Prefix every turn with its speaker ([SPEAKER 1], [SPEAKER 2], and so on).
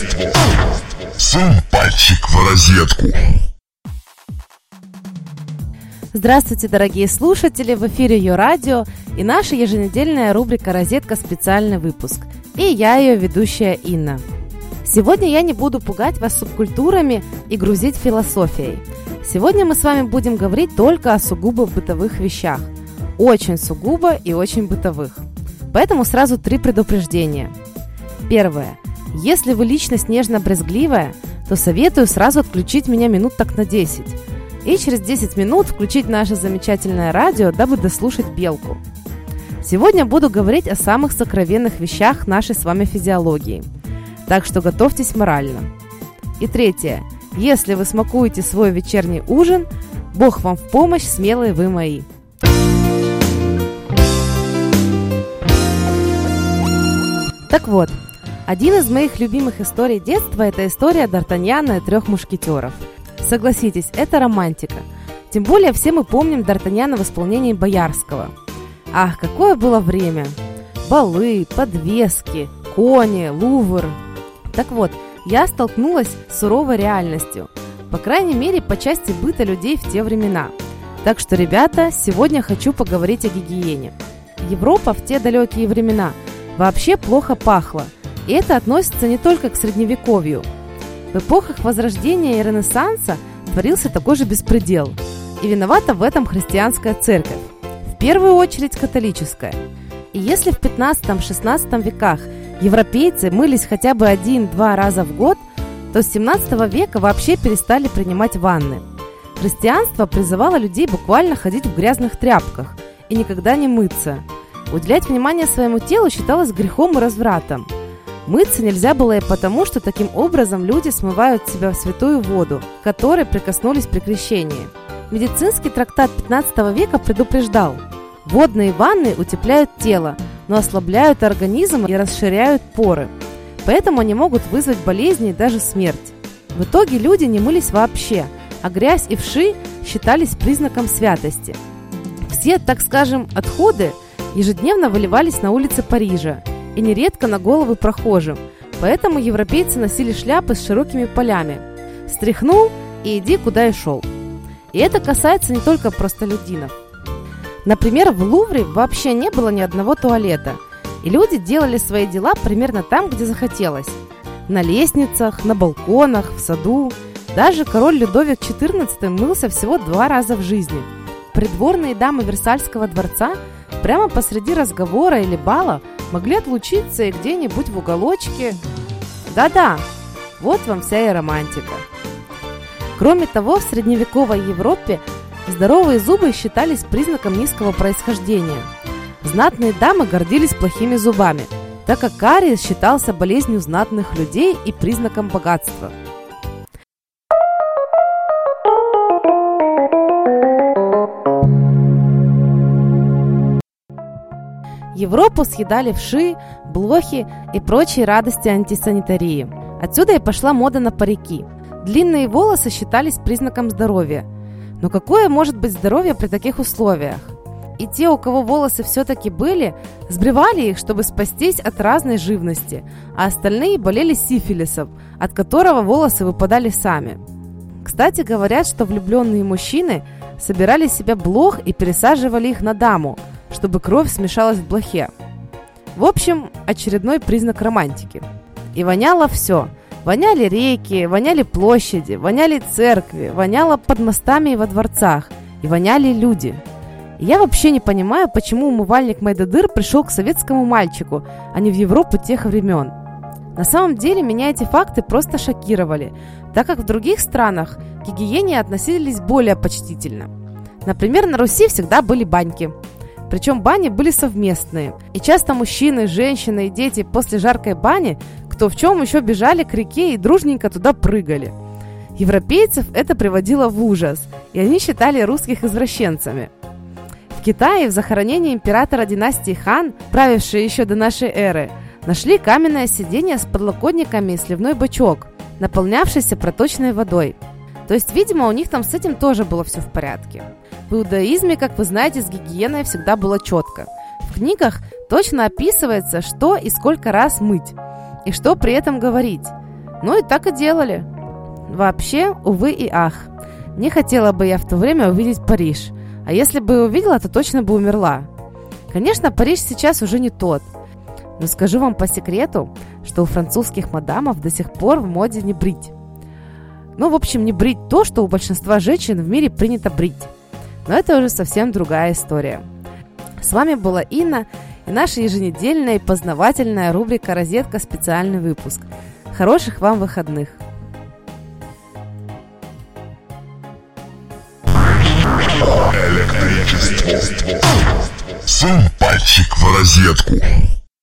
[SPEAKER 1] Хозяйство. Сунь пальчик в розетку.
[SPEAKER 2] Здравствуйте, дорогие слушатели! В эфире ее радио и наша еженедельная рубрика «Розетка. Специальный выпуск». И я ее ведущая Инна. Сегодня я не буду пугать вас субкультурами и грузить философией. Сегодня мы с вами будем говорить только о сугубо бытовых вещах. Очень сугубо и очень бытовых. Поэтому сразу три предупреждения. Первое. Если вы личность нежно-брезгливая, то советую сразу отключить меня минут так на 10. И через 10 минут включить наше замечательное радио, дабы дослушать белку. Сегодня буду говорить о самых сокровенных вещах нашей с вами физиологии. Так что готовьтесь морально. И третье. Если вы смакуете свой вечерний ужин, Бог вам в помощь, смелые вы мои. Так вот, один из моих любимых историй детства – это история Д'Артаньяна и трех мушкетеров. Согласитесь, это романтика. Тем более все мы помним Д'Артаньяна в исполнении Боярского. Ах, какое было время! Балы, подвески, кони, лувр. Так вот, я столкнулась с суровой реальностью. По крайней мере, по части быта людей в те времена. Так что, ребята, сегодня хочу поговорить о гигиене. Европа в те далекие времена – вообще плохо пахло. И это относится не только к средневековью. В эпохах Возрождения и Ренессанса творился такой же беспредел. И виновата в этом христианская церковь. В первую очередь католическая. И если в 15-16 веках европейцы мылись хотя бы один-два раза в год, то с 17 века вообще перестали принимать ванны. Христианство призывало людей буквально ходить в грязных тряпках и никогда не мыться – Уделять внимание своему телу считалось грехом и развратом. Мыться нельзя было и потому, что таким образом люди смывают себя в святую воду, которой прикоснулись при крещении. Медицинский трактат 15 века предупреждал, водные ванны утепляют тело, но ослабляют организм и расширяют поры. Поэтому они могут вызвать болезни и даже смерть. В итоге люди не мылись вообще, а грязь и вши считались признаком святости. Все, так скажем, отходы – ежедневно выливались на улицы Парижа и нередко на головы прохожим, поэтому европейцы носили шляпы с широкими полями. Стряхнул и иди куда и шел. И это касается не только простолюдинов. Например, в Лувре вообще не было ни одного туалета, и люди делали свои дела примерно там, где захотелось. На лестницах, на балконах, в саду. Даже король Людовик XIV мылся всего два раза в жизни. Придворные дамы Версальского дворца – Прямо посреди разговора или бала могли отлучиться и где-нибудь в уголочке. Да-да, вот вам вся и романтика. Кроме того, в средневековой Европе здоровые зубы считались признаком низкого происхождения. Знатные дамы гордились плохими зубами, так как кариес считался болезнью знатных людей и признаком богатства – Европу съедали вши, блохи и прочие радости антисанитарии. Отсюда и пошла мода на парики. Длинные волосы считались признаком здоровья. Но какое может быть здоровье при таких условиях? И те, у кого волосы все-таки были, сбривали их, чтобы спастись от разной живности, а остальные болели сифилисом, от которого волосы выпадали сами. Кстати, говорят, что влюбленные мужчины собирали себе блох и пересаживали их на даму – чтобы кровь смешалась в блохе. В общем, очередной признак романтики. И воняло все. Воняли реки, воняли площади, воняли церкви, воняло под мостами и во дворцах, и воняли люди. И я вообще не понимаю, почему умывальник Майдадыр пришел к советскому мальчику, а не в Европу тех времен. На самом деле меня эти факты просто шокировали, так как в других странах к гигиене относились более почтительно. Например, на Руси всегда были баньки – причем бани были совместные. И часто мужчины, женщины и дети после жаркой бани, кто в чем еще бежали к реке и дружненько туда прыгали. Европейцев это приводило в ужас, и они считали русских извращенцами. В Китае в захоронении императора династии Хан, правившей еще до нашей эры, нашли каменное сиденье с подлокотниками и сливной бачок, наполнявшийся проточной водой. То есть, видимо, у них там с этим тоже было все в порядке. В иудаизме, как вы знаете, с гигиеной всегда было четко. В книгах точно описывается, что и сколько раз мыть, и что при этом говорить. Ну и так и делали. Вообще, увы и ах. Не хотела бы я в то время увидеть Париж. А если бы увидела, то точно бы умерла. Конечно, Париж сейчас уже не тот. Но скажу вам по секрету, что у французских мадамов до сих пор в моде не брить. Ну, в общем, не брить то, что у большинства женщин в мире принято брить. Но это уже совсем другая история. С вами была Инна и наша еженедельная и познавательная рубрика «Розетка. Специальный выпуск». Хороших вам выходных!
[SPEAKER 1] Электричество. Сунь пальчик в розетку.